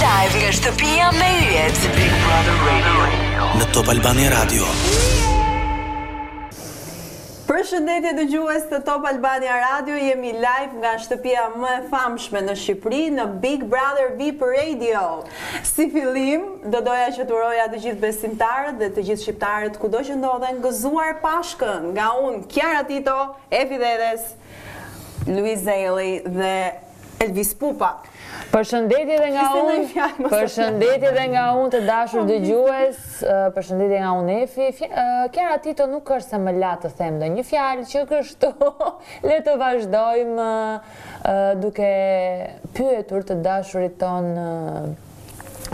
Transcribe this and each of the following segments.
Live nga shtëpia me yjet. Big Brother Radio. Në Top Albania Radio. Përshëndetje dëgjues të Top Albania Radio, jemi live nga shtëpia më e famshme në Shqipëri, në Big Brother VIP Radio. Si fillim, do doja që të uroja të gjithë besimtarët dhe të gjithë shqiptarët kudo që ndodhen gëzuar Pashkën nga unë, Kiara Tito, Efi Dhedhes, Luiz Ejlli dhe Elvis Pupa. Përshëndetje dhe nga unë, përshëndetje dhe nga unë të dashur dëgjues, përshëndetje nga unë Efi. Kiara Tito nuk është se më la të them ndonjë fjalë që kështu le të vazhdojmë duke pyetur të dashurit tonë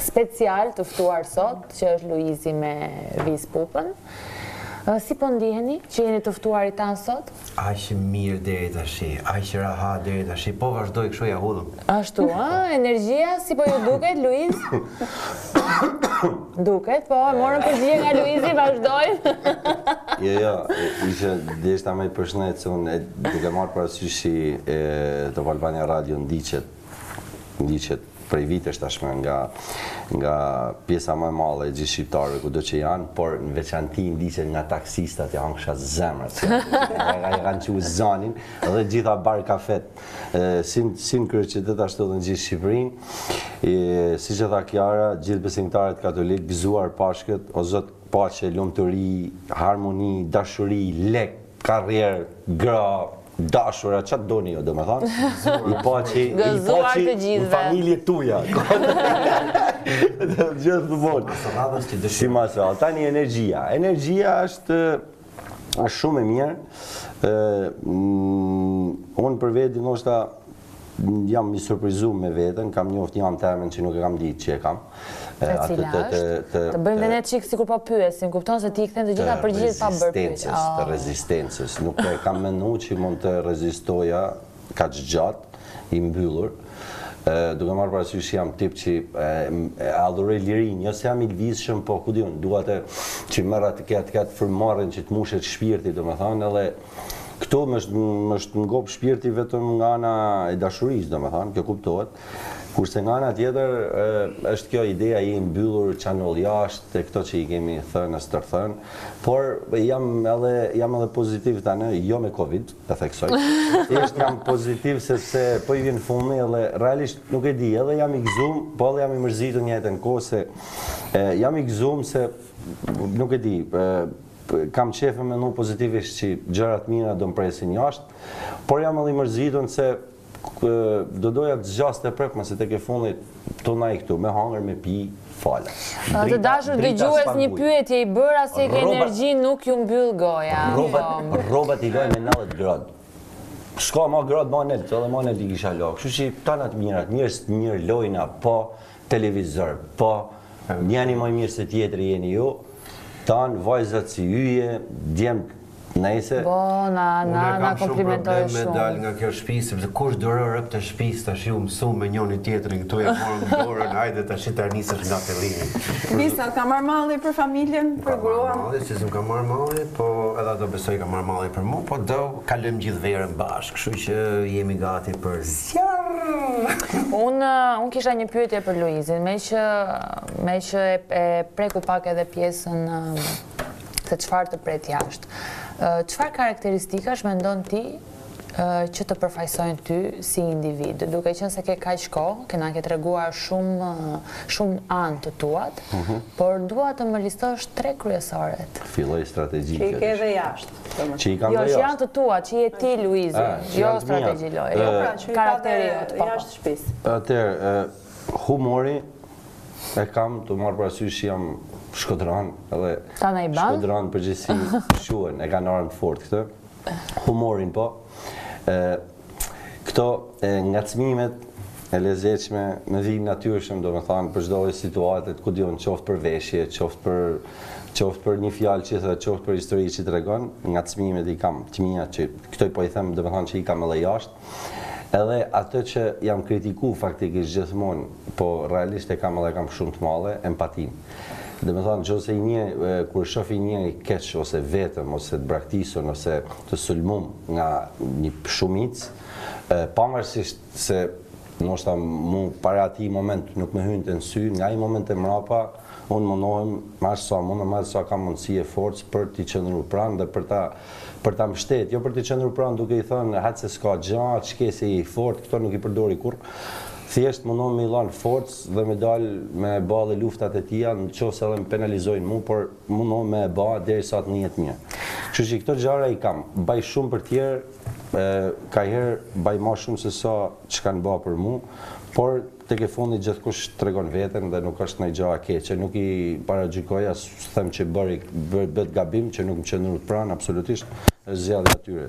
special të ftuar sot, që është Luizi me Vis Pupën. Si po ndiheni që jeni të ftuarit tanë sot? Aq mirë deri tashi, aq rahat deri tashi, po vazhdoi kështu ja hudhëm. Ashtu, a, energjia, si po ju duket, Luiz? duket, po, morëm përgjigje nga Luizi, vazhdoj. jo, jo, deshta me i përshëndet, se unë duke marrë parasysh që Top Albania Radio ndiqet, ndiqet prej vitesh tashmë nga nga pjesa më e madhe e gjithë shqiptarëve kudo që janë, por në veçanti ndiqet nga taksistat, ja hangsha zemrat. Na e kanë çu zanin dhe gjitha bar kafet. Si si në kryeqytet ashtu edhe në gjithë Shqipërinë. E siç e tha Kiara, gjithë besimtarët katolik gëzuar Pashkët, o Zot paqe, lumturi, harmoni, dashuri, lek, Karrierë, gra, dashura, çat doni ju, domethënë. I paçi, i paçi në familje tuja. Gjithë të bon. Si masë, tani energjia. Energjia është është shumë e mirë. Unë për vetë, desha ta, Jam i surprizum me veten, kam njoft një anë temen që nuk e kam ditë që e kam. E cila është? Të bëjmë dhe ne çikë sikur po pyesim, kupton se ti i këthen të gjitha përgjigjet pa bërë pyetje. Të rezistencës, nuk e kam menu që mund të rezistoja kaq gjatë, i mbyllur. Duke marrë parasysh që jam tip që e adhuroj lirinë, jo se jam i lëvizshëm, po ku di unë, duhet që me marrë atë, këtë frymëmarrjen që të mushet shpirti, do me thanë, edhe Këtu më është më është ngop shpirti vetëm nga ana e dashurisë, domethënë, kjo kuptohet. Kurse nga ana tjetër është kjo ideja i mbyllur ça ndodh jashtë e këto që i kemi thënë e stërthënë, por jam edhe jam edhe pozitiv tani, jo me Covid, e theksoj. Thjesht jam pozitiv sepse po i vjen fundi edhe realisht nuk e di, edhe jam i gëzuar, po edhe jam i mërzitur në të njëjtën kohë se jam i gëzuar se nuk e di, Kam qejf me menu pozitivisht që gjëra të mira do më presin jashtë, por jam edhe i mërzitur se do doja të zgjaste prap se tek e fundit tu na ik këtu me hangër me pi falas. Të dashur dëgjues një pyetje i bëra se ke energji nuk ju mbyll goja. Rrobat i laj ma nalt gradë. S'ka ma gradë ma nalt, edhe ma nalt i kisha la. Kështu që tana të mirat, njerëz të mirë lojna po, Televizor po njani ma mirë se tjetri jeni ju tanë vajzat si yje djemt nejse. Unë e kam shumë problem me dal nga kjo shpi sepse kush duron robt e shpis tashi u msu me njoni tjetrin këtu ja morëm dorën hajde tashi ta nisësh nga fillimi S'të ka marrë malli për familjen për gruan Ka marrë malli si s'më ka marrë malli po edhe ato besoj ka marrë malli për mu po do kalojmë gjithë verën bashkë kështu që jemi gati për Unë kisha një pyetje për Luizin, me që, me që e, preku pak edhe pjesën se çfarë të pret jashtë. Çfarë karakteristikash mendon ti që të përfaqësojnë ty si individ, duke qenë se ke kaq kohë, ke na ke treguar shumë, shumë anë të tuat, mhm. por dua të më listosh tre kryesoret. Filloj strategjik. Që i ke dhe jashtë. Që i kam jo, dhe jashtë. Jo, që janë të tuat, që je ti, Luizi. Ah, jo strategji lojë. Jo, pra, që i ka dhe jashtë shpis. Atëherë, humorin e kam tu marrë parasysh që jam shkodran. Ta në i ban? Shkodran përgjithësi shquhen, e kanë armë të fort këtë. Humorin, po. Këto ngacmimet e lezetshme më vijnë natyrshëm, domethënë për çdo lloj situate, ku di unë qoftë për veshje, qoftë për qoftë për një fjalë që thotë, qoftë për histori që tregon, ngacmimet i kam të mia që këto po i them, domethënë që i kam edhe jashtë. Edhe atë që jam kritiku faktikisht gjithmonë, po realisht e kam edhe e kam shumë të madhe, empatinë. Domethënë, nëse i njeh kur shoh një njeri keq ose vetëm ose të braktisur ose të sulmum nga një shumicë, pavarësisht se ndoshta mu përpara atij momenti nuk më hynte në sy, nga ai moment e mrapa unë mundohem aq sa mundem, aq sa kam mundësi e forcë për t'i qëndru pranë dhe për ta për ta mbështetë, jo për t'i qëndru pranë duke i thënë hajt se s'ka gjë, ç'ke se je i fortë, këto nuk i përdori kurrë. Thjesht mundohem me i dhënë forcë dhe me dal me e ba dhe luftat e tija në qoftë se dhe më penalizojnë mu por munohem me e ba deri sa të më jetë mirë kështu që këto gjana i kam baj shumë për tjerë e ka herë baj ma shumë se sa që kanë ba për mu por tek e fundit gjithkush tregon veten dhe nuk është ndonjë gjë e keqe nuk i paragjykoj as them që bëri bëtë gabim që nuk më qëndrut pranë absolutisht është zgjedhja e tyre